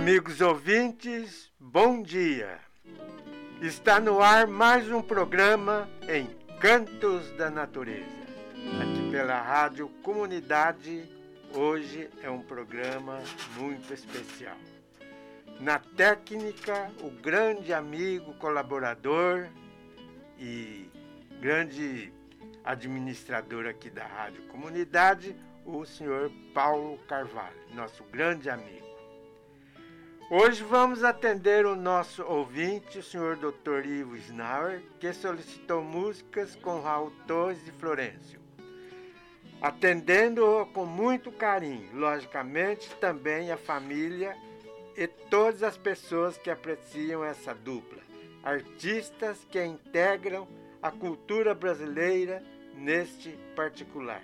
Amigos ouvintes, bom dia. Está no ar mais um programa Encantos da Natureza. Aqui pela Rádio Comunidade, hoje é um programa muito especial. Na técnica, o grande amigo, colaborador e grande administrador aqui da Rádio Comunidade, o senhor Paulo Carvalho, nosso grande amigo. Hoje vamos atender o nosso ouvinte, o senhor Dr. Ivo Snauer, que solicitou músicas com Raul Torres e Florencio. Atendendo-o com muito carinho, logicamente também a família e todas as pessoas que apreciam essa dupla, artistas que integram a cultura brasileira neste particular.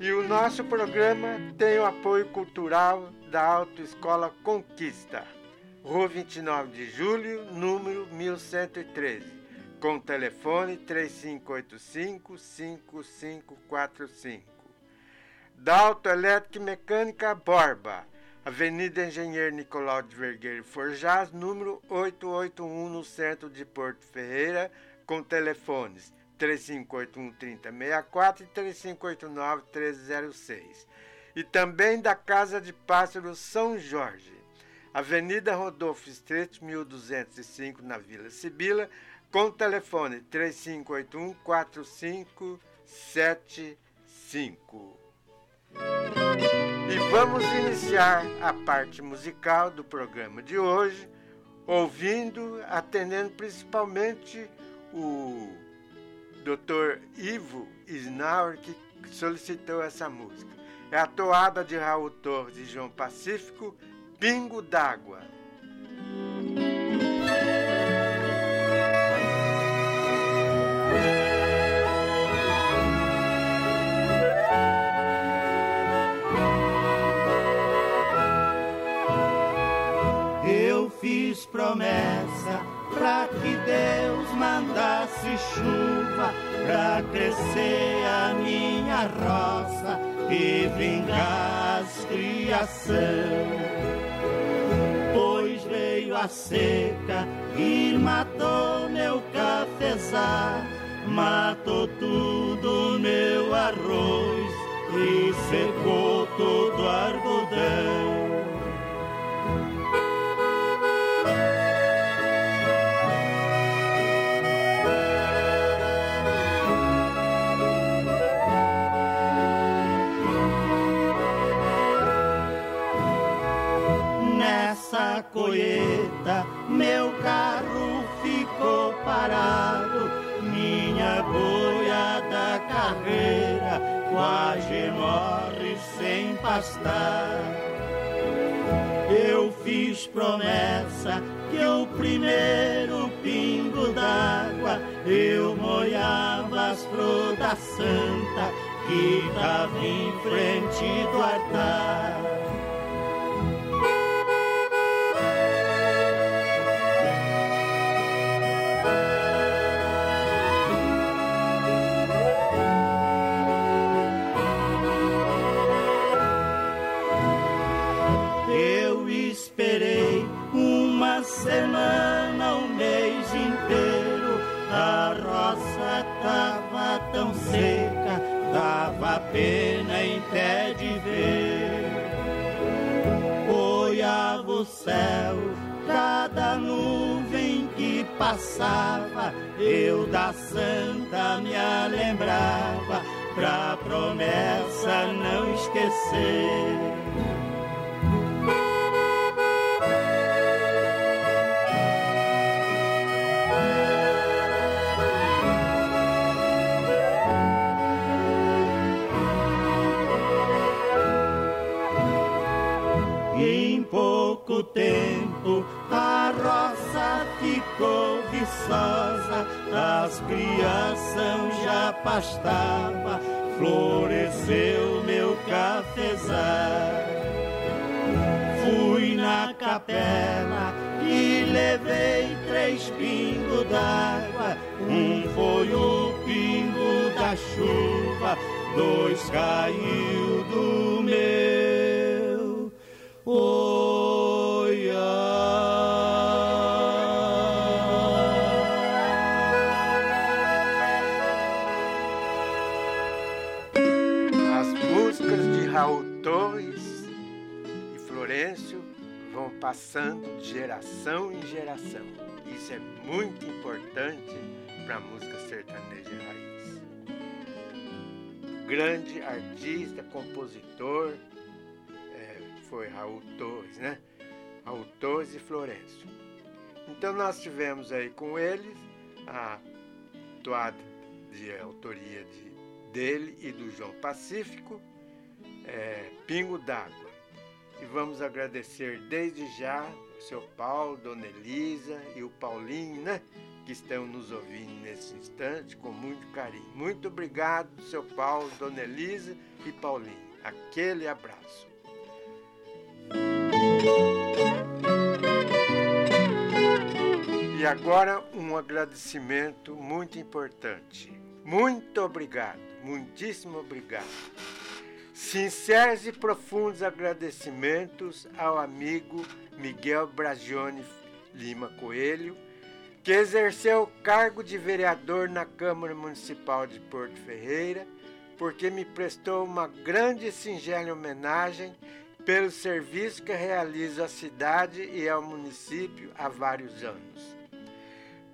E o nosso programa tem o apoio cultural da Autoescola Conquista, Rua 29 de Julho, número 1113, com telefone 3585-5545. Da Autoelétrica e Mecânica Borba, Avenida Engenheiro Nicolau de Vergueiro Forjás, número 881, no centro de Porto Ferreira, com telefones 3581 3064 e 3589 1306. E também da Casa de Pássaros São Jorge, Avenida Rodolfo Estreito, 1205, na Vila Sibila, com telefone 3581 4575. E vamos iniciar a parte musical do programa de hoje, ouvindo, atendendo principalmente o Dr. Ivo Snauer, que solicitou essa música. É a toada de Raul Torres e João Pacífico, Pingo d'Água. Eu fiz promessa pra que Deus mandasse chuva pra crescer a minha roça e vingar as criação. Pois veio a seca e matou meu cafezal, matou tudo meu arroz e secou todo o algodão. Colheita meu carro ficou parado, minha boiada carreira quase morre sem pastar. Eu fiz promessa que o primeiro pingo d'água eu molhava as frutas santa que tava em frente do altar. Passando de geração em geração. Isso é muito importante para a música sertaneja raiz. Grande artista, compositor, é, foi Raul Torres, né? Raul Torres e Florencio. Então nós tivemos aí com eles a toada de autoria de, dele e do João Pacífico, é, Pingo d'Água. E vamos agradecer desde já o seu Paulo, Dona Elisa e o Paulinho, né? Que estão nos ouvindo nesse instante com muito carinho. Muito obrigado, seu Paulo, Dona Elisa e Paulinho. Aquele abraço. E agora um agradecimento muito importante. Muito obrigado, muitíssimo obrigado. Sinceros e profundos agradecimentos ao amigo Miguel Bragione Lima Coelho, que exerceu o cargo de vereador na Câmara Municipal de Porto Ferreira, porque me prestou uma grande e singela homenagem pelo serviço que realizo à cidade e ao município há vários anos.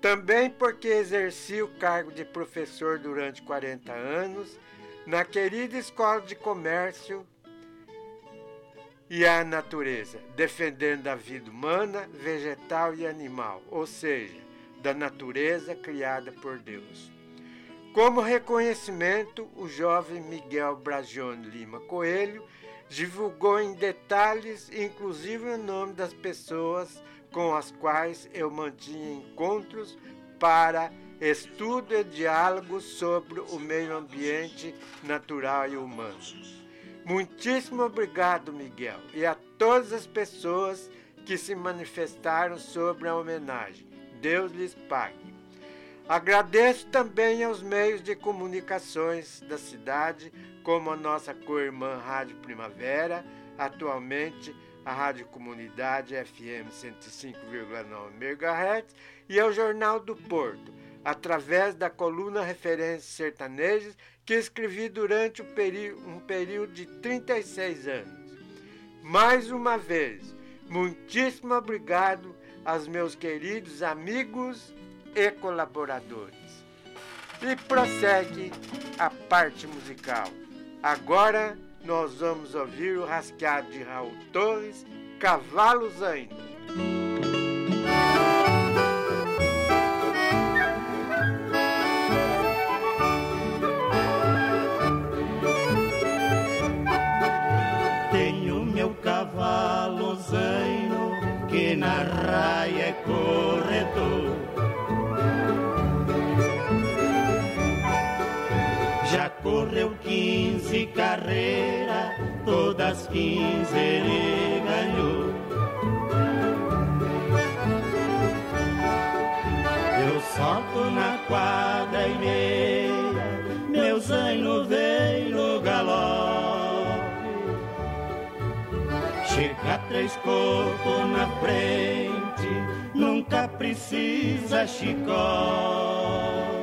Também porque exerci o cargo de professor durante 40 anos na querida Escola de Comércio e a natureza, defendendo a vida humana, vegetal e animal, ou seja, da natureza criada por Deus. Como reconhecimento, o jovem Miguel Bragione Lima Coelho divulgou em detalhes, inclusive o nome das pessoas com as quais eu mantinha encontros para estudo e diálogo sobre o meio ambiente natural e humano. Muitíssimo obrigado, Miguel, e a todas as pessoas que se manifestaram sobre a homenagem. Deus lhes pague. Agradeço também aos meios de comunicações da cidade, como a nossa co-irmã Rádio Primavera, atualmente a Rádio Comunidade FM 105,9 MHz e ao Jornal do Porto, através da coluna Referências Sertanejas que escrevi durante um período de 36 anos. Mais uma vez, muitíssimo obrigado aos meus queridos amigos e colaboradores. E prossegue a parte musical. Agora nós vamos ouvir o rasqueado de Raul Torres, Cavalos Ainda. Na raia é corredor. Já correu quinze carreiras, todas quinze ele ganhou. Eu solto na quadra e meia, meu zaino veio no galope. Chega três corpos na frente, nunca precisa chicote.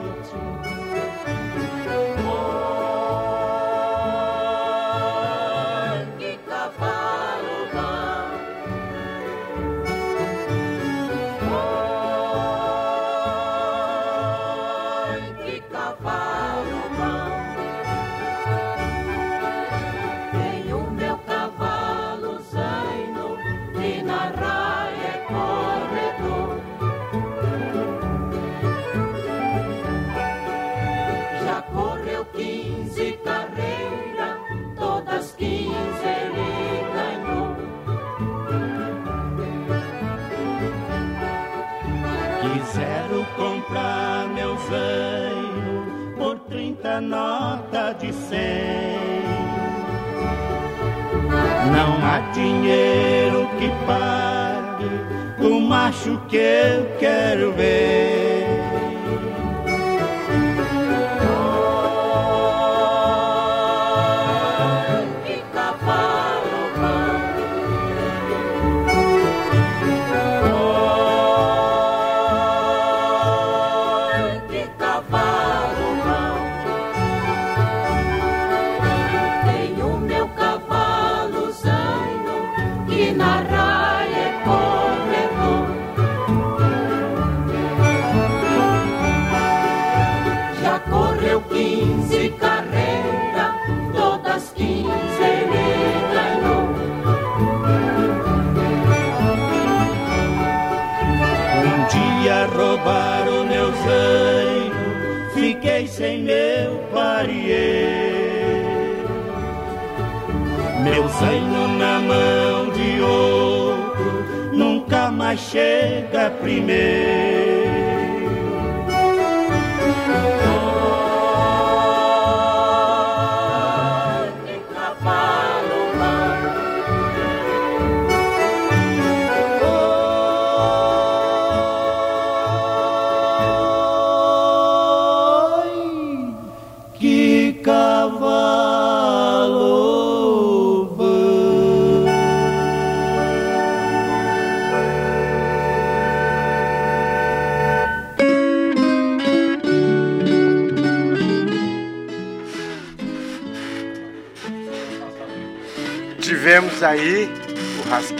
Chega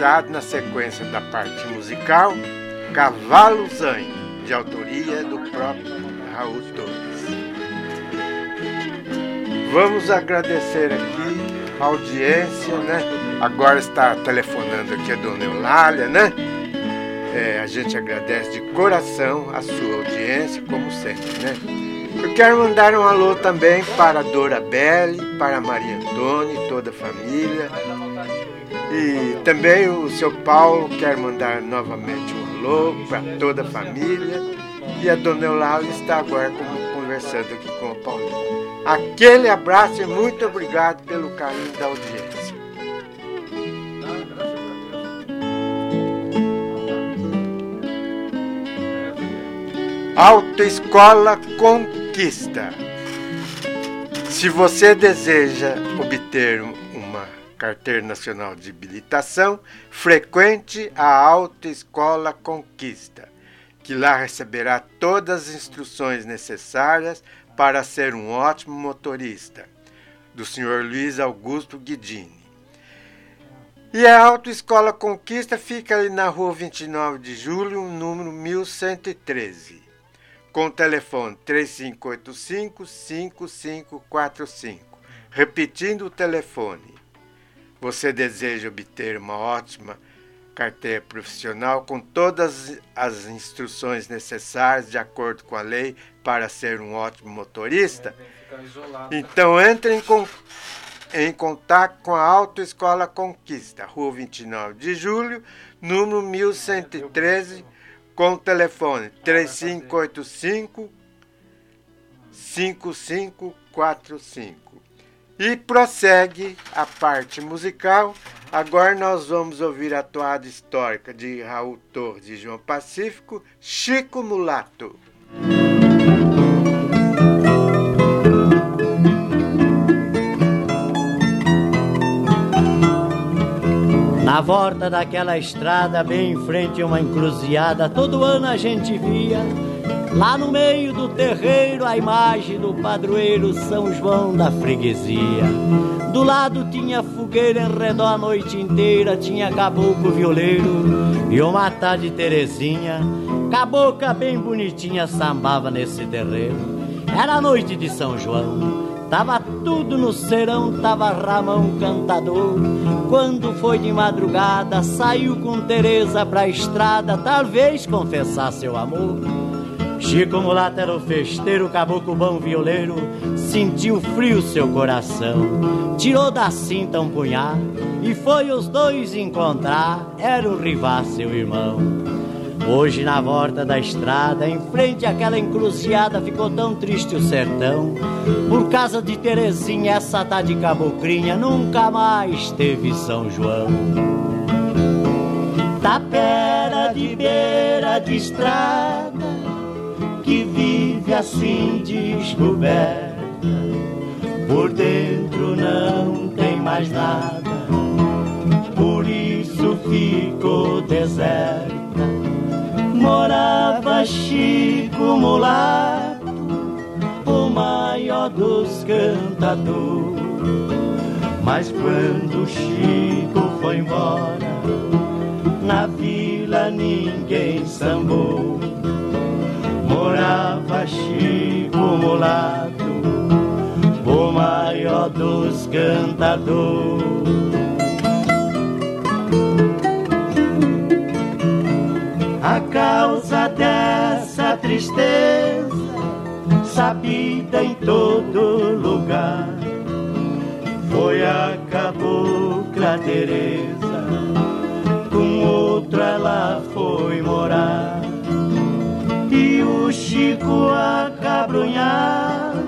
na sequência da parte musical Cavalo Zanho, de autoria do próprio Raul Torres. Vamos agradecer aqui a audiência, né? Agora está telefonando aqui a dona Eulália, né? É, a gente agradece de coração a sua audiência, como sempre, né? Eu quero mandar um alô também para Dora Belli, para Maria Antônia e toda a família, e também o seu Paulo quer mandar novamente um alô para toda a família. E a dona Eulália está agora conversando aqui com o Paulinho. Aquele abraço e muito obrigado pelo carinho da audiência. Autoescola Conquista. Se você deseja obter Carteira Nacional de Habilitação, frequente a Autoescola Conquista, que lá receberá todas as instruções necessárias para ser um ótimo motorista, do Sr. Luiz Augusto Guidini. E a Autoescola Conquista fica ali na rua 29 de julho, número 1113, com o telefone 3585-5545. Repetindo o telefone, você deseja obter uma ótima carteira profissional com todas as instruções necessárias de acordo com a lei para ser um ótimo motorista? É, então entre em, em contato com a Autoescola Conquista, Rua 29 de Julho, número 1113, com o telefone 3585 5545. E prossegue a parte musical. Agora nós vamos ouvir a toada histórica de Raul Torres e João Pacífico, Chico Mulato. Na volta daquela estrada, bem em frente a uma encruzilhada, todo ano a gente via Lá no meio do terreiro, a imagem do padroeiro São João da freguesia. Do lado tinha fogueira em redor a noite inteira, tinha caboclo violeiro e uma tarde Terezinha. Cabocla bem bonitinha sambava nesse terreiro. Era noite de São João. Tava tudo no serão, tava Ramão cantador. Quando foi de madrugada, saiu com Teresa pra estrada, talvez confessar seu amor. Chico Mulato era o festeiro, caboclo bom violeiro, sentiu frio seu coração. Tirou da cinta um punhar e foi os dois encontrar, era o rival seu irmão. Hoje na volta da estrada, em frente àquela encruzilhada, ficou tão triste o sertão. Por causa de Terezinha, essa tá de cabocrinha, nunca mais teve São João. Tapera de beira de estrada que vive assim descoberta. Por dentro não tem mais nada, por isso ficou deserta. Morava Chico Mulato, o maior dos cantadores. Mas quando Chico foi embora, na vila ninguém sambou morava Chico Mulato, o maior dos cantadores. A causa dessa tristeza sabida em todo lugar. Foi a cabocla Teresa, com outra ela foi morar. O Chico acabrunhado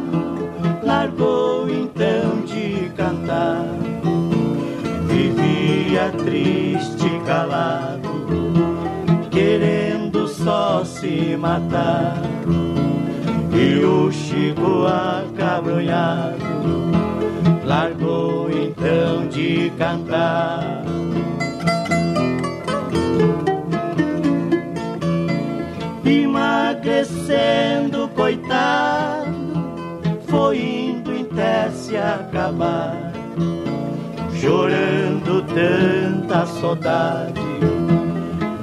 largou então de cantar. Vivia triste calado, querendo só se matar. E o Chico acabrunhado largou então de cantar. Chorando tanta saudade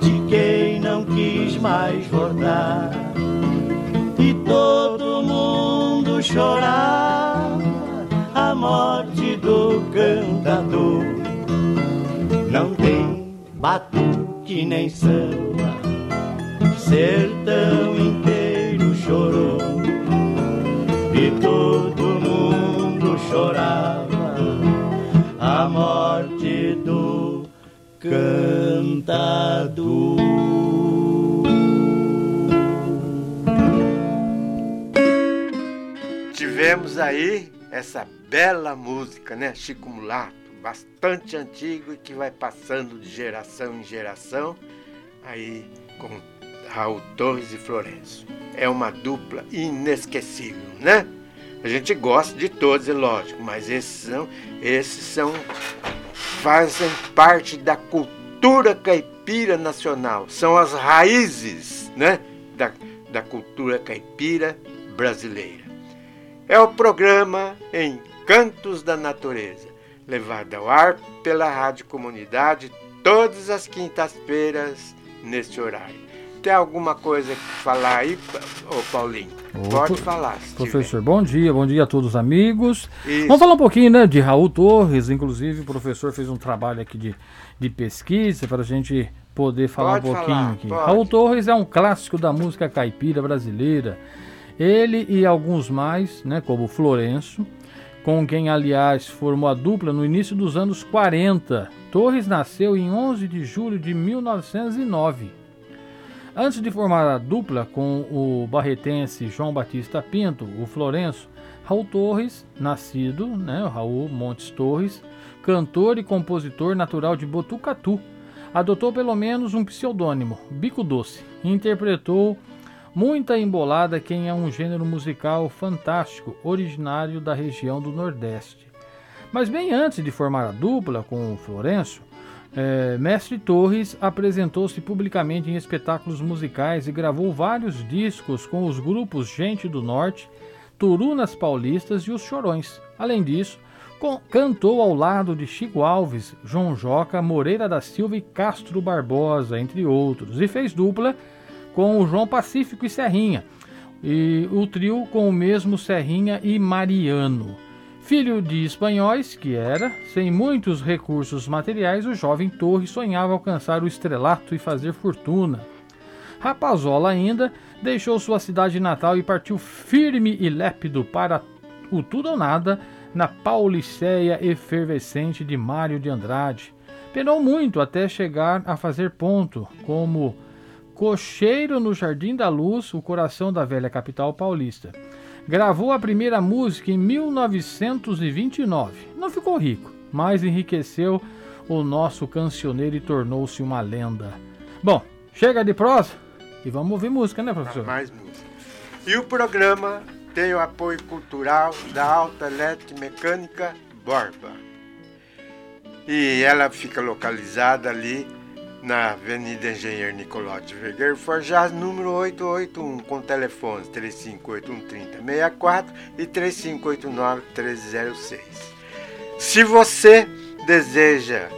de quem não quis mais voltar e todo mundo chorava a morte do cantador. Não tem batuque nem samba, sertão inteiro chorou e todo mundo chorava a morte do cantador. Tivemos aí essa bela música, né? Chico Mulato, bastante antigo e que vai passando de geração em geração, aí com Raul Torres e Florencio. É uma dupla inesquecível, né? A gente gosta de todos, é lógico, mas esses são, esses são fazem parte da cultura caipira nacional, são as raízes, né, da, da cultura caipira brasileira. É o programa Encantos da Natureza, levado ao ar pela Rádio Comunidade todas as quintas-feiras neste horário. Tem alguma coisa que falar aí, ô Paulinho? Pode falar. Professor, bom dia, bom dia a todos os amigos. Isso. Vamos falar um pouquinho né, de Raul Torres, inclusive o professor fez um trabalho aqui de, de pesquisa para a gente poder falar Pode um pouquinho falar, aqui. pode. Raul Torres é um clássico da música caipira brasileira. Ele e alguns mais, né, como Florenço, com quem, aliás, formou a dupla no início dos anos 40. Torres nasceu em 11 de julho de 1909. Antes de formar a dupla com o barretense João Batista Pinto, o Florenço, Raul Torres, nascido, né, Raul Montes Torres, cantor e compositor natural de Botucatu, adotou pelo menos um pseudônimo, Bico Doce, e interpretou muita embolada, que é um gênero musical fantástico, originário da região do Nordeste. Mas bem antes de formar a dupla com o Florenço, eh, Mestre Torres apresentou-se publicamente em espetáculos musicais e gravou vários discos com os grupos Gente do Norte, Turunas Paulistas e os Chorões. Além disso, com- cantou ao lado de Chico Alves, João Joca, Moreira da Silva e Castro Barbosa, entre outros, e fez dupla com o João Pacífico e Serrinha, e o trio com o mesmo Serrinha e Mariano. Filho de espanhóis, que era, sem muitos recursos materiais, o jovem Torres sonhava alcançar o estrelato e fazer fortuna. Rapazola ainda deixou sua cidade natal e partiu firme e lépido para o tudo ou nada na Pauliceia efervescente de Mário de Andrade. Penou muito até chegar a fazer ponto como cocheiro no Jardim da Luz, o coração da velha capital paulista. Gravou a primeira música em 1929. Não ficou rico, mas enriqueceu o nosso cancioneiro e tornou-se uma lenda. Bom, chega de prosa e vamos ouvir música, né, professor? Mais música. E o programa tem o apoio cultural da Alta Elétrica Mecânica Borba. E ela fica localizada ali na Avenida Engenheiro Nicolote Vergueiro Forjaz, número 881, com telefones 3581-3064 e 3589-1306. Se você deseja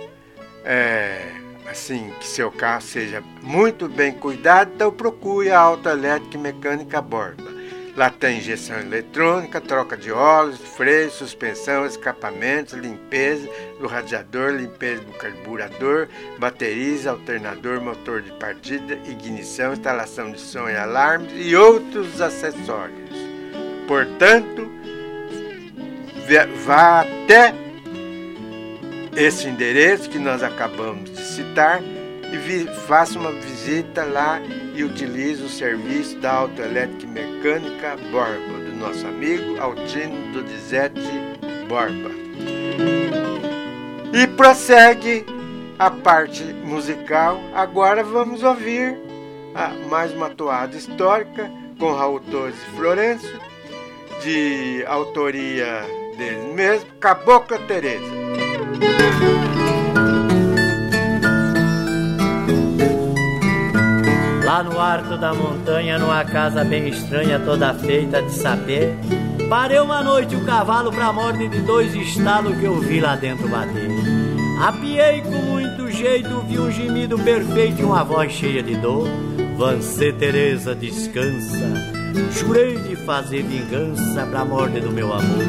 é, assim, que seu carro seja muito bem cuidado, então procure a Autoelétrica e Mecânica Borba. Lá tem injeção eletrônica, troca de óleos, freio, suspensão, escapamentos, limpeza do radiador, limpeza do carburador, baterias, alternador, motor de partida, ignição, instalação de som e alarmes e outros acessórios. Portanto, vá até esse endereço que nós acabamos de citar e faça uma visita lá e utilize o serviço da Autoelétrica Mecânica Borba, do nosso amigo Altino Donizete Borba. E prossegue a parte musical. Agora vamos ouvir mais uma toada histórica com Raul Torres Florencio, de autoria dele mesmo, Cabocla Teresa. Lá no alto da montanha, numa casa bem estranha, toda feita de sapê, parei uma noite o cavalo pra morte de dois estalos que eu vi lá dentro bater. Apiei com muito jeito, vi um gemido perfeito e uma voz cheia de dor. Vancê Teresa, descansa. Jurei de fazer vingança pra morte do meu amor.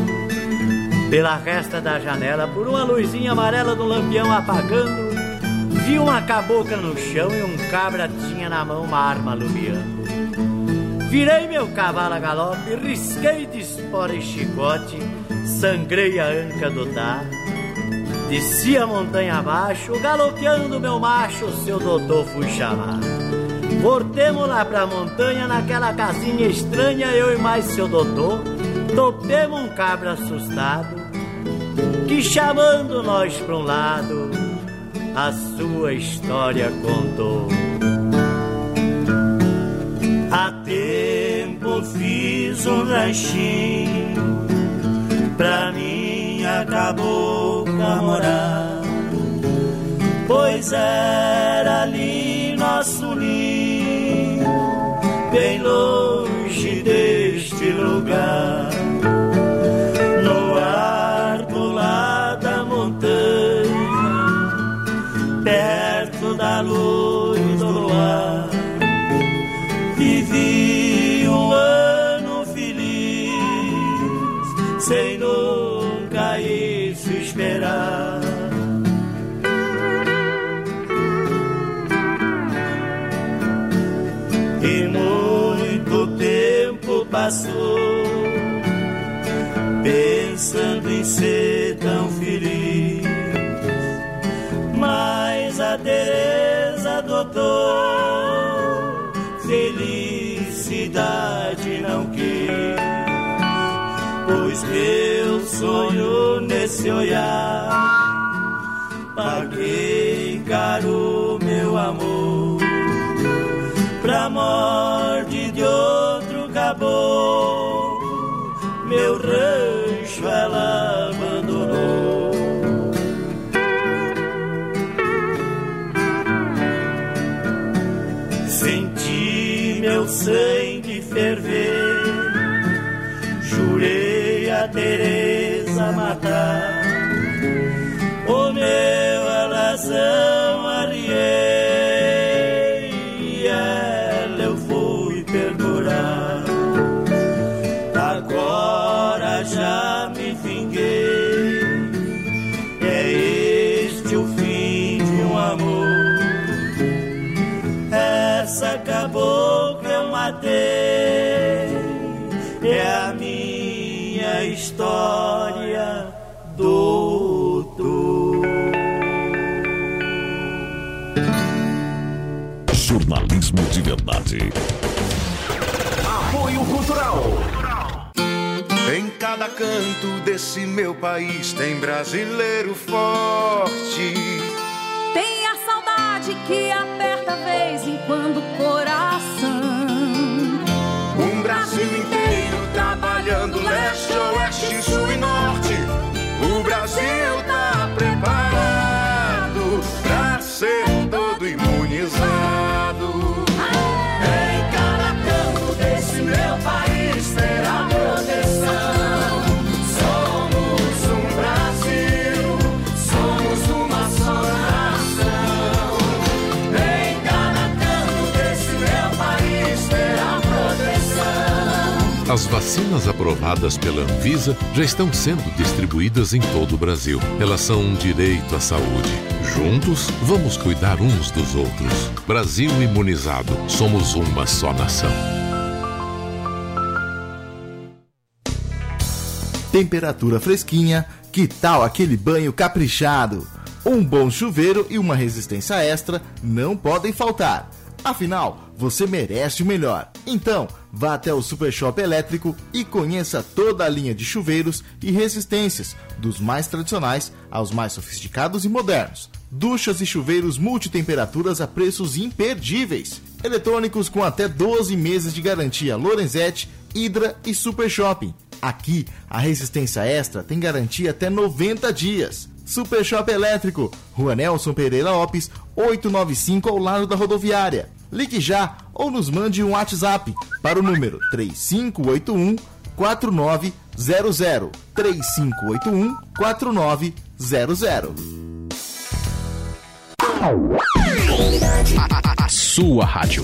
Pela resta da janela, por uma luzinha amarela do lampião apagando, vi uma cabocla no chão e um cabra tinha na mão uma arma alumiando. Virei meu cavalo a galope, risquei de espora e chicote, sangrei a anca do dar. Desci a montanha abaixo, galopeando meu macho, seu doutor fui chamar. Voltemos lá pra montanha, naquela casinha estranha, eu e mais seu doutor, topemos um cabra assustado, que chamando nós pra um lado, a sua história contou. Há tempo fiz um ranchinho pra minha cabocla morar, pois era ali nosso ninho, bem longe deste lugar. Do luar, vivi um ano feliz, sem nunca isso esperar. E muito tempo passou, pensando em ser tão feliz Adotou felicidade não quis, pois meu sonho nesse olhar paguei caro meu amor pra morte história, doutor. Jornalismo de verdade. Apoio Cultural. Em cada canto desse meu país tem brasileiro forte. Tem a saudade que aperta As vacinas aprovadas pela Anvisa já estão sendo distribuídas em todo o Brasil. Elas são um direito à saúde. Juntos, vamos cuidar uns dos outros. Brasil imunizado. Somos uma só nação. temperatura fresquinha, que tal aquele banho caprichado? Um bom chuveiro e uma resistência extra não podem faltar. Afinal, você merece o melhor. Então, vá até o Super Shop Elétrico e conheça toda a linha de chuveiros e resistências, dos mais tradicionais aos mais sofisticados e modernos. Duchas e chuveiros multitemperaturas a preços imperdíveis. Eletrônicos com até 12 meses de garantia Lorenzetti, Hydra e Super Shopping. Aqui, a resistência extra tem garantia até 90 dias. Super Shop Elétrico, Rua Nelson Pereira Lopes, 895 ao lado da rodoviária. Ligue já ou nos mande um WhatsApp para o número 3581 4900 3581 4900. A, a, a sua rádio.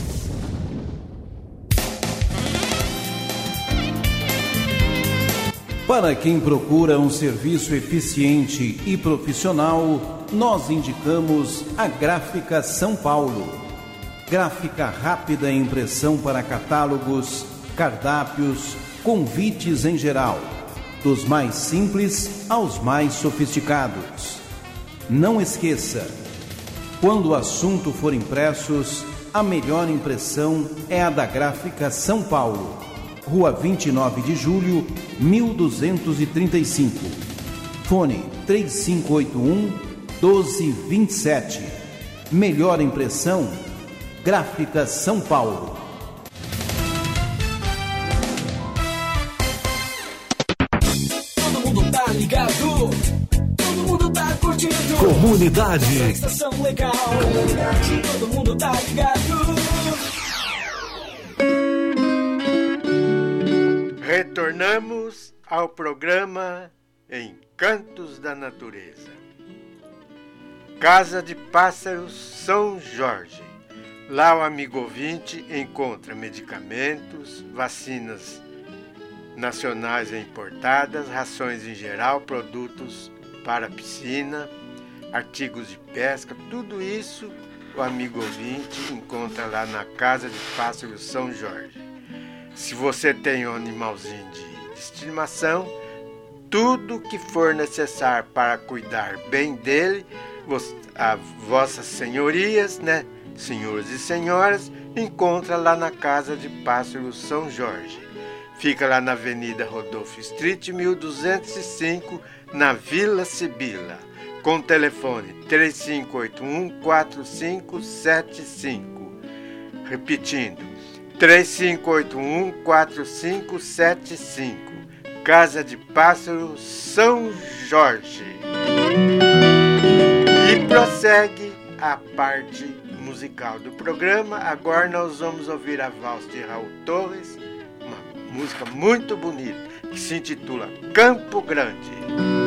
Para quem procura um serviço eficiente e profissional, nós indicamos a Gráfica São Paulo. Gráfica rápida em impressão para catálogos, cardápios, convites em geral, dos mais simples aos mais sofisticados. Não esqueça, quando o assunto for impressos, a melhor impressão é a da Gráfica São Paulo Rua 29 de Julho, 1235. Fone 3581 1227. Melhor impressão, Gráfica São Paulo. Todo mundo tá ligado. Todo mundo tá curtindo. Comunidade. Estação legal. Comunidade. Todo mundo tá ligado. Retornamos ao programa Encantos da Natureza. Casa de Pássaros São Jorge. Lá o amigo ouvinte encontra medicamentos, vacinas nacionais e importadas, rações em geral, produtos para piscina, artigos de pesca, tudo isso o amigo ouvinte encontra lá na Casa de Pássaros São Jorge. Se você tem um animalzinho de, estimação, tudo que for necessário para cuidar bem dele, a vossas senhorias, né, senhores e senhoras, encontra lá na Casa de Pássaros São Jorge. Fica lá na Avenida Rodolfo Street, 1205, na Vila Sibila, com telefone 3581 4575. Repetindo, 3581 4575. Casa de Pássaro São Jorge. E prossegue a parte musical do programa. Agora nós vamos ouvir a valsa de Raul Torres, uma música muito bonita que se intitula Campo Grande.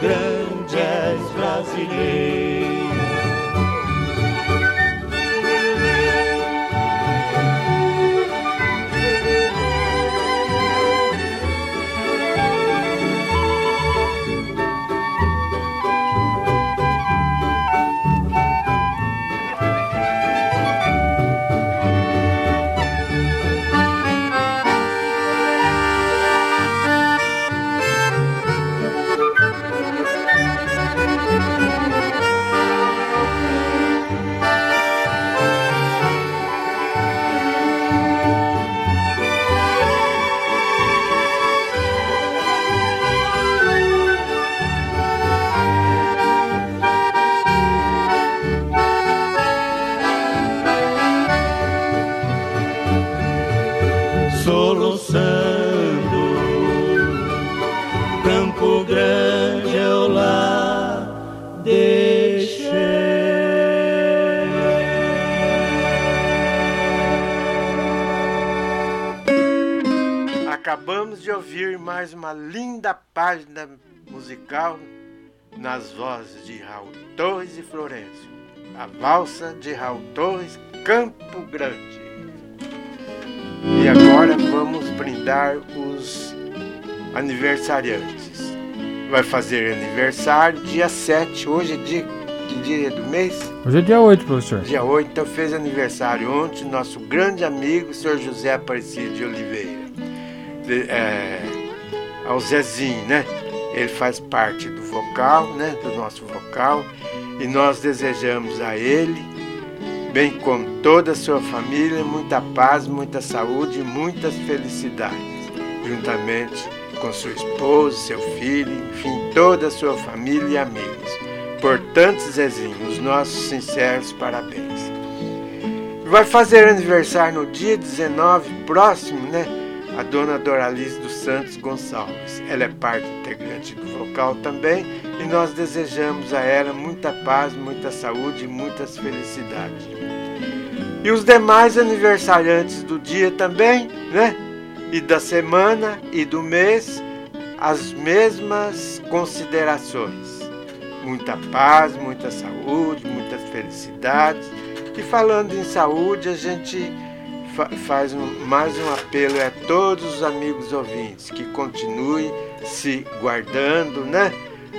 Grande és brasileiro. Linda página musical nas vozes de Raul Torres e Florencio. A valsa de Raul Torres, Campo Grande. E agora vamos brindar os aniversariantes. Vai fazer aniversário dia 7, hoje é dia, que dia do mês? Hoje é dia 8, professor. Dia 8, então fez aniversário ontem nosso grande amigo, senhor José Aparecido de Oliveira. De, é, ao Zezinho, né? Ele faz parte do vocal, né? Do nosso vocal. E nós desejamos a ele, bem como toda a sua família, muita paz, muita saúde e muitas felicidades, juntamente com sua esposa, seu filho, enfim, toda a sua família e amigos. Portanto, Zezinho, os nossos sinceros parabéns. Vai fazer aniversário no dia 19 próximo, né? a dona Doralice dos Santos Gonçalves. Ela é parte integrante do vocal também e nós desejamos a ela muita paz, muita saúde e muitas felicidades. E os demais aniversariantes do dia também, né? E da semana e do mês, as mesmas considerações. Muita paz, muita saúde, muitas felicidades. E falando em saúde, a gente faz um, mais um apelo a todos os amigos ouvintes que continuem se guardando, né?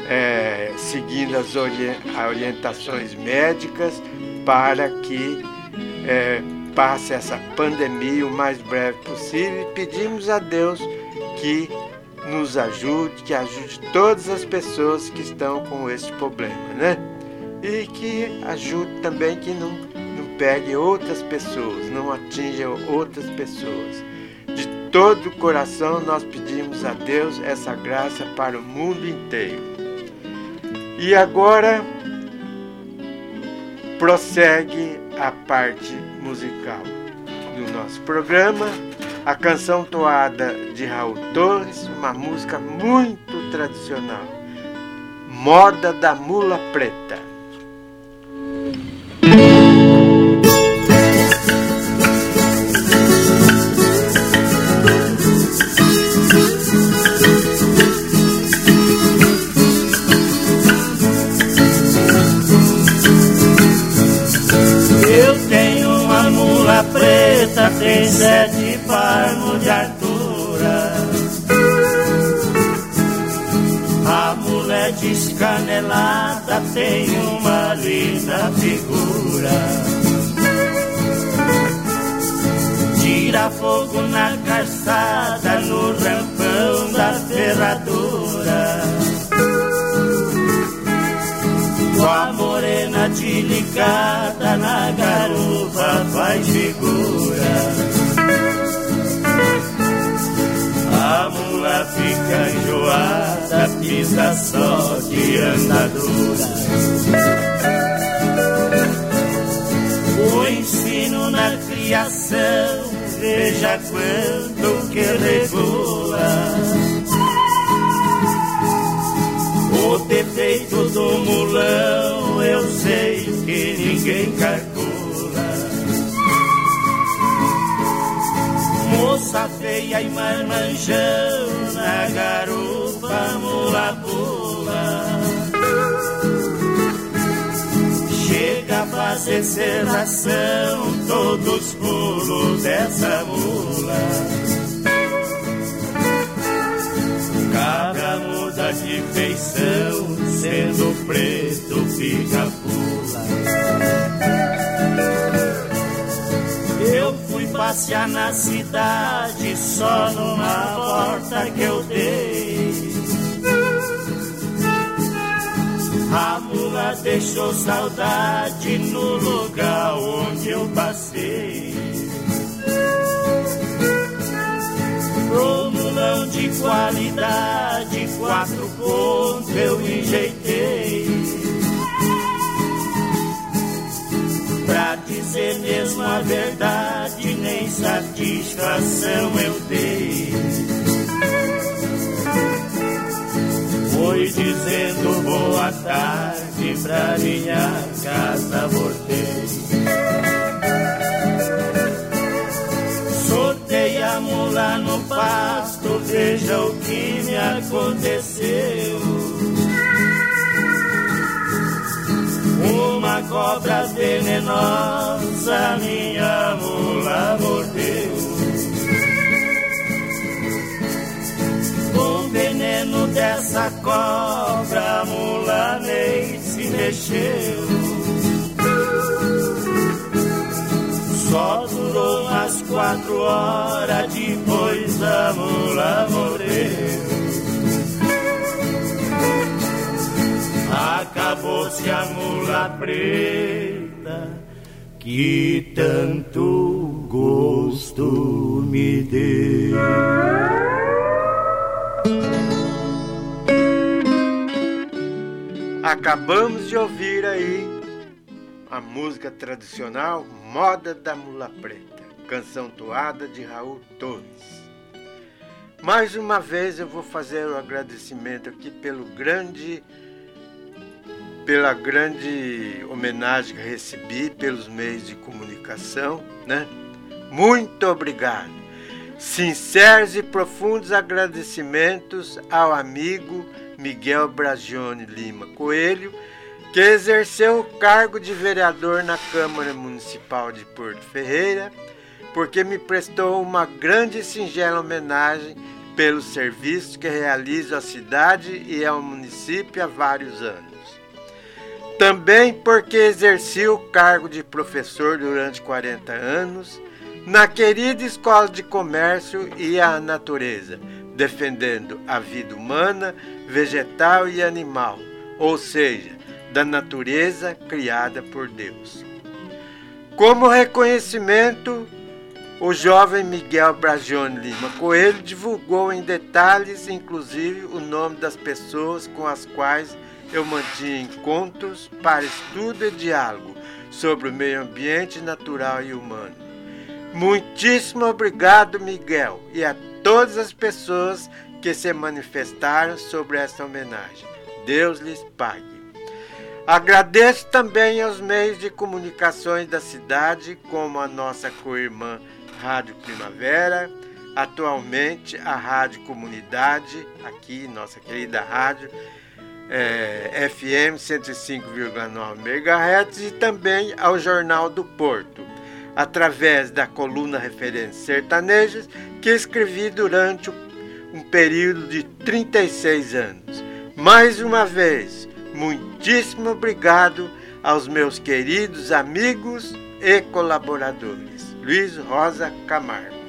É, seguindo as orientações médicas para que é, passe essa pandemia o mais breve possível e pedimos a Deus que nos ajude, que ajude todas as pessoas que estão com esse problema, né? E que ajude também que não pegue outras pessoas, não atinja outras pessoas. De todo o coração nós pedimos a Deus essa graça para o mundo inteiro. E agora prossegue a parte musical do nosso programa, a canção toada de Raul Torres, uma música muito tradicional, Moda da Mula Preta. E marmanjão na garupa mula pula. Chega a fazer serração todos pulos dessa mula. Cabra muda de feição, sendo preto fica pula. Eu fui passear na cidade só numa porta que eu dei. A mula deixou saudade no lugar onde eu passei. Pro mulão de qualidade, quatro pontos eu enjeitei. Pra dizer mesmo a verdade, nem satisfação eu dei. Foi dizendo boa tarde pra minha casa voltei. Soltei a mula no pasto, veja o que me aconteceu. Uma cobra venenosa minha mula mordeu. Com veneno dessa cobra, a mula nem se mexeu. Só durou umas quatro horas, depois a mula morreu. Acabou-se a mula preta que tanto gosto me deu. Acabamos de ouvir aí a música tradicional Moda da Mula Preta, canção toada de Raul Torres. Mais uma vez eu vou fazer o agradecimento aqui pelo grande pela grande homenagem que recebi pelos meios de comunicação, né? Muito obrigado. Sinceros e profundos agradecimentos ao amigo Miguel Bragione Lima Coelho, que exerceu o cargo de vereador na Câmara Municipal de Porto Ferreira, porque me prestou uma grande e singela homenagem pelos serviços que realizo à cidade e ao município há vários anos. Também porque exerci o cargo de professor durante 40 anos na querida Escola de Comércio e a Natureza, defendendo a vida humana, vegetal e animal, ou seja, da natureza criada por Deus. Como reconhecimento, o jovem Miguel Bragione Lima Coelho divulgou em detalhes, inclusive, o nome das pessoas com as quais eu mantinha encontros para estudo e diálogo sobre o meio ambiente natural e humano. Muitíssimo obrigado, Miguel, e a todas as pessoas que se manifestaram sobre esta homenagem. Deus lhes pague. Agradeço também aos meios de comunicações da cidade, como a nossa co-irmã Rádio Primavera, atualmente a Rádio Comunidade, aqui, nossa querida rádio, é, FM 105,9 MHz e também ao Jornal do Porto, através da coluna Referências Sertanejas, que escrevi durante um período de 36 anos. Mais uma vez, muitíssimo obrigado aos meus queridos amigos e colaboradores. Luiz Rosa Camargo.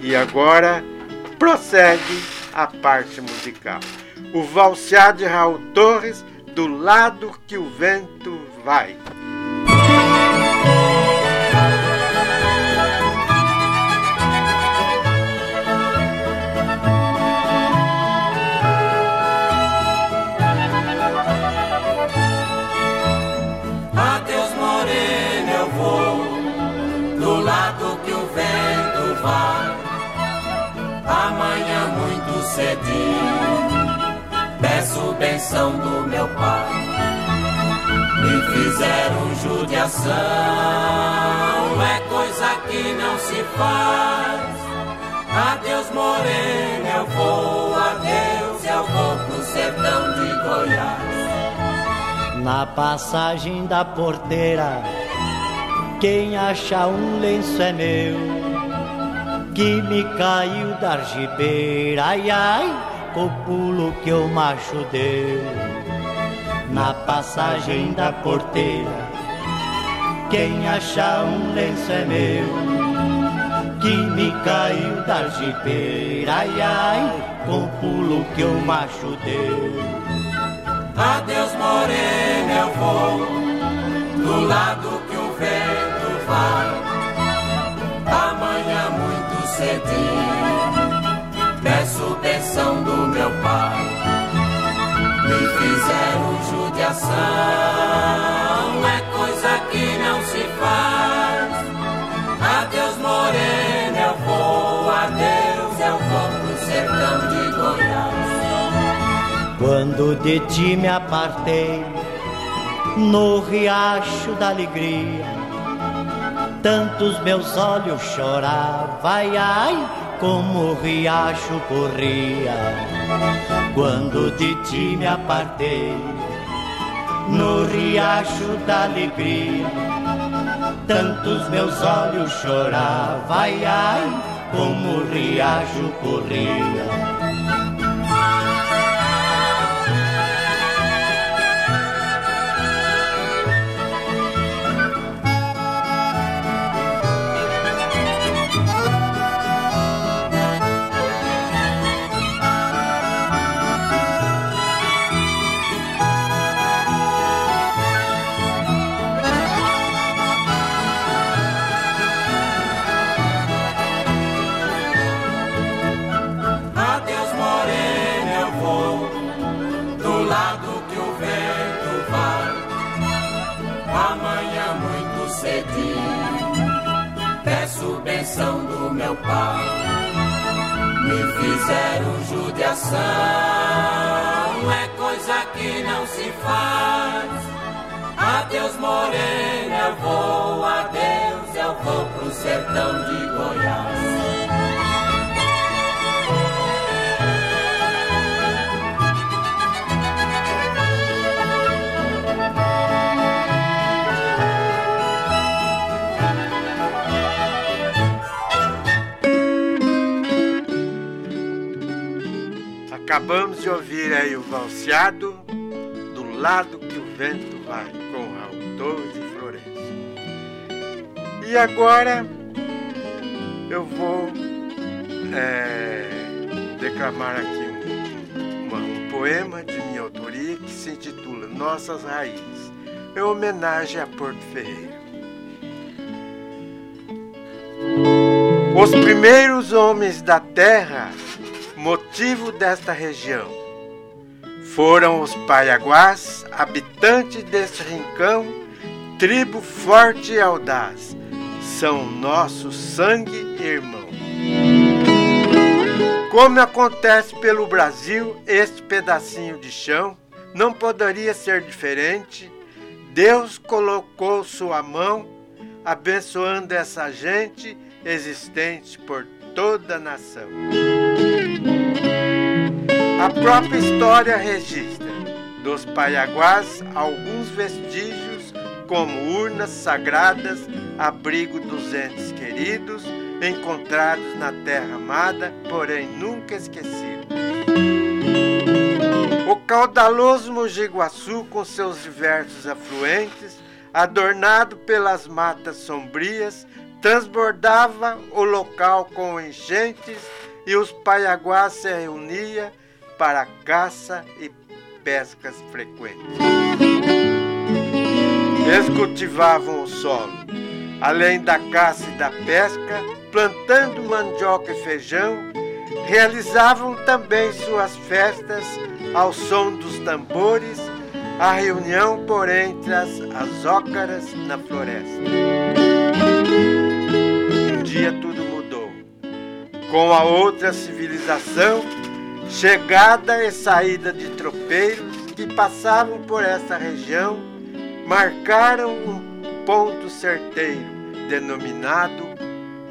E agora prossegue a parte musical. O valseado de Raul Torres, do lado que o vento vai. Adeus, morena, eu vou do lado que o vento vai. Amanhã, muito cedinho, peço benção do meu pai. me fizeram judiação. É coisa que não se faz. Adeus, morena, eu vou, adeus, eu vou pro sertão de Goiás. Na passagem da porteira, quem acha um lenço é meu, que me caiu da argibeira, ai ai, com o pulo que o macho deu. Na passagem da porteira, quem acha um lenço é meu que me caiu da argibeira, ai ai, com o pulo que o macho deu. Adeus, morena, eu vou do lado que o vento vai. Amanhã, muito cedinho, pensão do meu pai. Me fizeram judiação, é coisa que não se faz. Adeus, morena, eu vou, adeus, eu vou pro sertão de Goiás. Quando de ti me apartei no riacho da alegria, tantos meus olhos choravam, ai ai, como o riacho corria. Quando de ti me apartei no riacho da alegria, tantos meus olhos choravam, ai ai, como o riacho corria. Me fizeram judiação, é coisa que não se faz. Adeus, morena, eu vou, adeus, eu vou pro sertão de Goiás. Acabamos de ouvir aí o valseado do lado que o vento vai, com Raul Torres e Florencio. E agora eu vou é, declamar aqui um, uma- um poema de minha autoria que se intitula Nossas Raízes, em homenagem a Porto Ferreira. Os primeiros homens da terra, motivo desta região, foram os paiaguás, habitantes deste rincão, tribo forte e audaz, são nosso sangue irmão. Como acontece pelo Brasil, este pedacinho de chão não poderia ser diferente. Deus colocou sua mão, abençoando essa gente existente por toda a nação. A própria história registra dos paiaguás alguns vestígios, como urnas sagradas, abrigo dos entes queridos, encontrados na terra amada, porém nunca esquecidos. O caudaloso Mogi Guaçu, com seus diversos afluentes, adornado pelas matas sombrias, transbordava o local com enchentes e os paiaguás se reuniam para caça e pescas frequentes. Eles cultivavam o solo, além da caça e da pesca, plantando mandioca e feijão, realizavam também suas festas ao som dos tambores, a reunião por entre as, as ócaras na floresta. Um dia tudo mudou. Com a outra civilização, chegada e saída de tropeiros que passavam por essa região, marcaram um ponto certeiro, denominado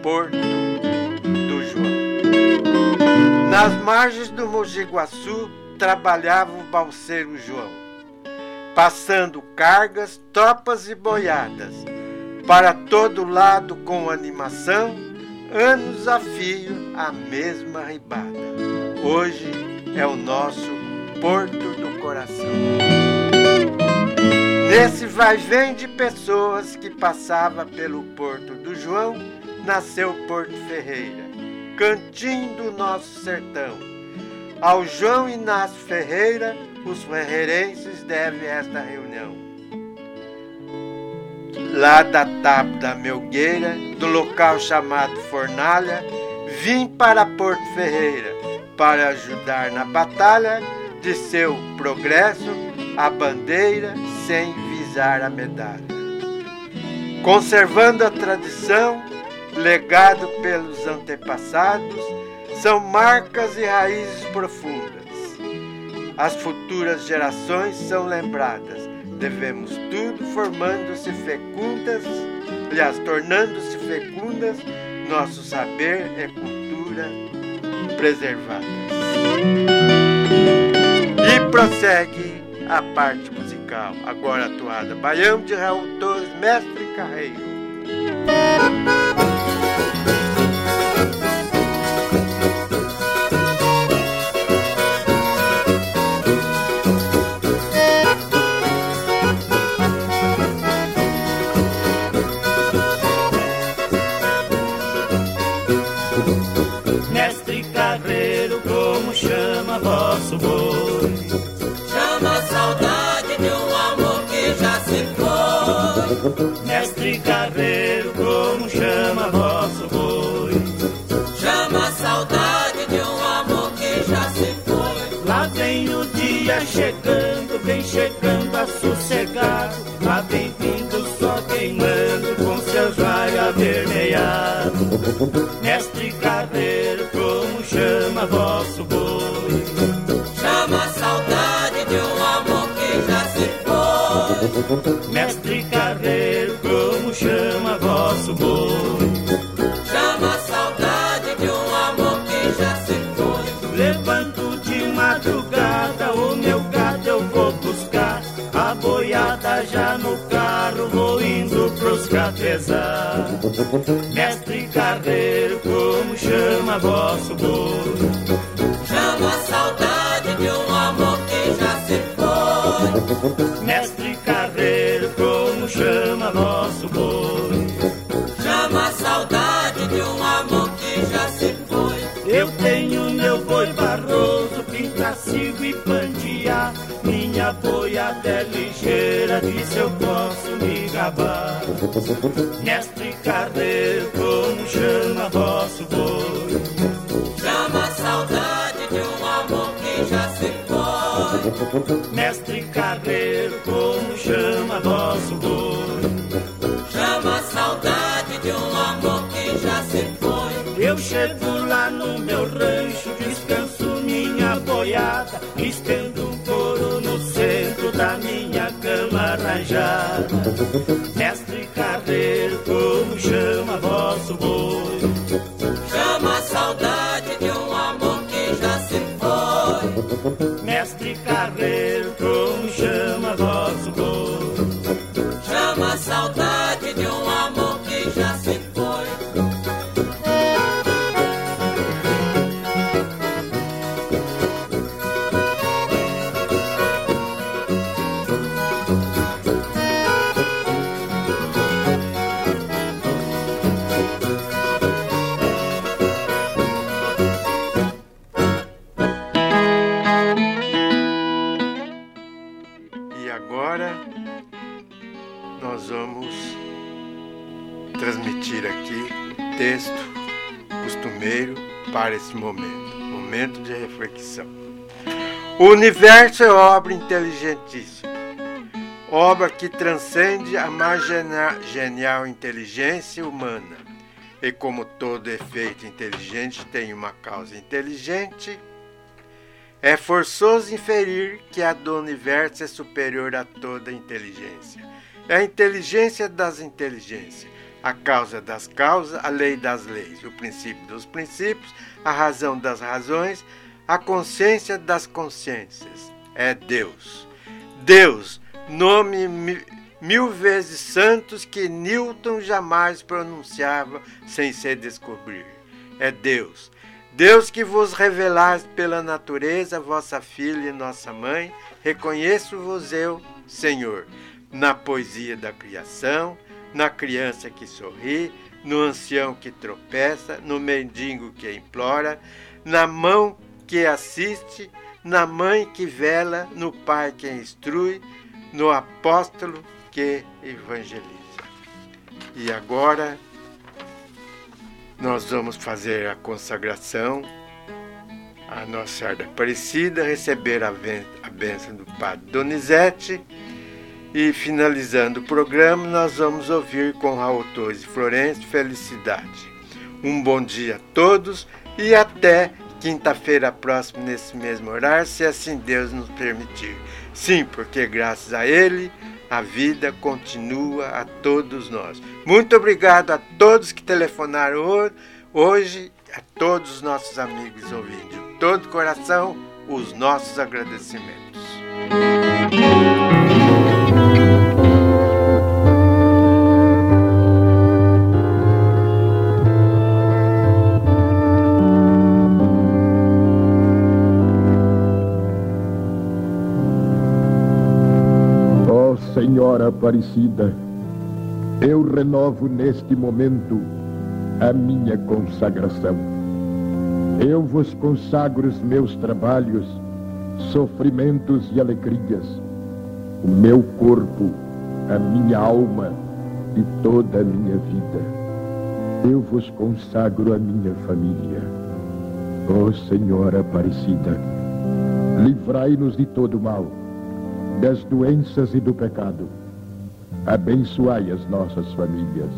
Porto do João. Nas margens do Mogi Guaçu trabalhava o balseiro João, passando cargas, tropas e boiadas, para todo lado com animação, anos a fio a mesma ribada. Hoje é o nosso Porto do Coração. Nesse vai-vem de pessoas que passava pelo Porto do João, nasceu Porto Ferreira, cantinho do nosso sertão. Ao João Inácio Ferreira, os ferreirenses devem esta reunião. Lá da Tapa da Melgueira, do local chamado Fornalha, vim para Porto Ferreira para ajudar na batalha de seu progresso a bandeira sem visar a medalha. Conservando a tradição, legado pelos antepassados, são marcas e raízes profundas. As futuras gerações são lembradas. Devemos tudo formando-se fecundas, aliás, tornando-se fecundas, nosso saber é cultura preservada. E prossegue a parte musical, agora atuada. Baião de Raul Torres, mestre Carreiro. O dia chegando, vem chegando a sossegado. Lá vem vindo o sol queimando com seus raios avermelhados. Mestre Carreiro, como chama vosso boi? Chama a saudade de um amor que já se foi. Mestre Carreiro, como chama vosso boi? Chama a saudade de um amor que já se foi. Eu tenho meu boi barroso, pintacigo e pandear. Minha boiada é ligeira, disso eu posso me gabar. Mestre Okay. O universo é obra inteligentíssima, obra que transcende a mais genial inteligência humana. E como todo efeito inteligente tem uma causa inteligente, é forçoso inferir que a do universo é superior a toda inteligência. É a inteligência das inteligências, a causa das causas, a lei das leis, o princípio dos princípios, a razão das razões, a consciência das consciências. É Deus. Deus, nome mil vezes santos que Newton jamais pronunciava sem se descobrir. É Deus. Deus que vos revelais pela natureza, vossa filha e nossa mãe, reconheço-vos eu, Senhor, na poesia da criação, na criança que sorri, no ancião que tropeça, no mendigo que implora, na mão que assiste, na mãe que vela, no pai que instrui, no apóstolo que evangeliza. E agora nós vamos fazer a consagração a Nossa Senhora Aparecida, receber a, a do Padre Donizete e finalizando o programa nós vamos ouvir com Raul Torres e Florencio Felicidade. Um bom dia a todos e até quinta-feira próxima nesse mesmo horário, se assim Deus nos permitir. Sim, porque graças a Ele a vida continua a todos nós. Muito obrigado a todos que telefonaram hoje, a todos os nossos amigos ouvindo. De todo coração, os nossos agradecimentos. Senhora Aparecida, eu renovo neste momento a minha consagração. Eu vos consagro os meus trabalhos, sofrimentos e alegrias, o meu corpo, a minha alma e toda a minha vida. Eu vos consagro a minha família. Ó oh, Senhora Aparecida, livrai-nos de todo mal das doenças e do pecado. Abençoai as nossas famílias,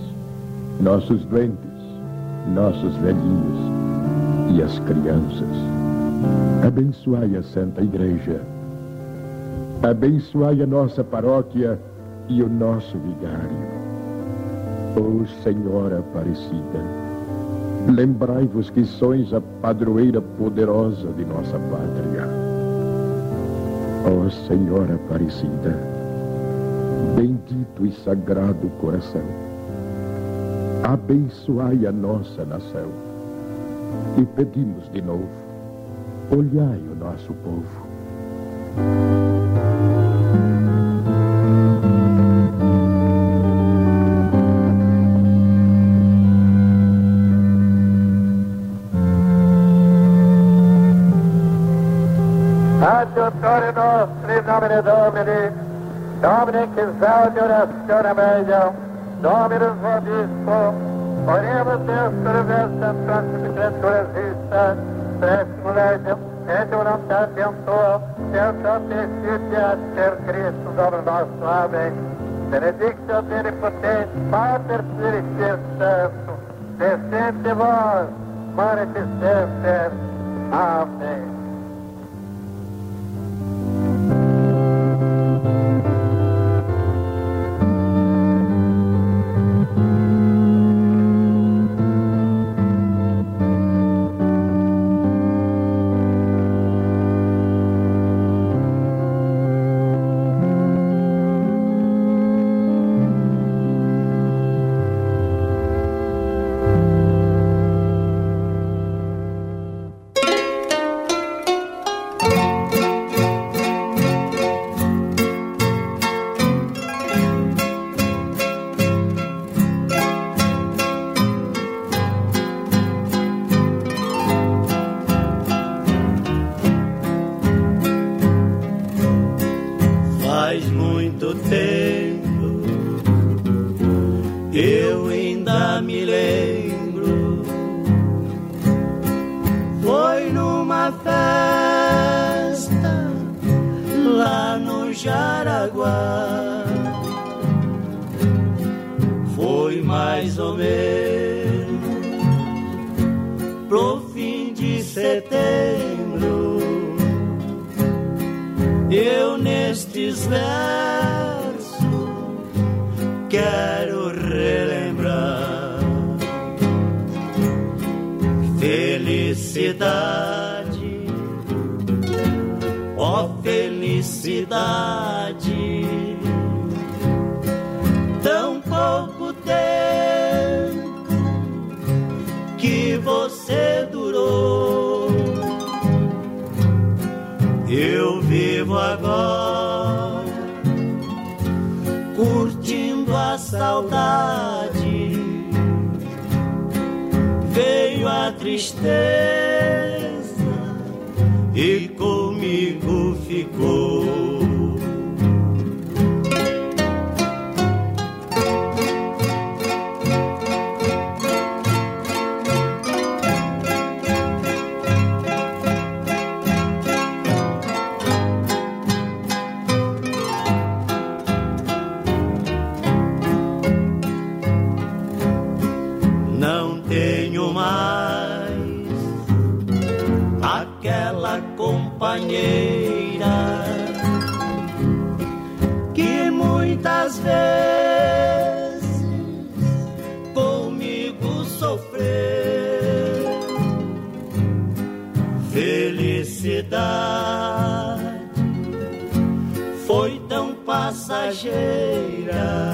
nossos doentes, nossos velhinhos e as crianças. Abençoai a Santa Igreja. Abençoai a nossa paróquia e o nosso vigário. Ó oh, Senhora Aparecida, lembrai-vos que sois a padroeira poderosa de nossa pátria Ó oh, Senhora Aparecida, bendito e sagrado coração, abençoai a nossa nação e pedimos de novo, olhai o nosso povo. Nostri, nomine Domini, Domine che salve orazione meglio, Dominus vobisco, oremos Deus versa francis creatura exista, pressimo legem, et voluntatem tua, certa petitia per Cristo Domino nosso. Amém. Benedictio Omnipotens, Pater Spiritus Santo, descente vós, manifestentes. Amém. E comigo ficou. Passageira.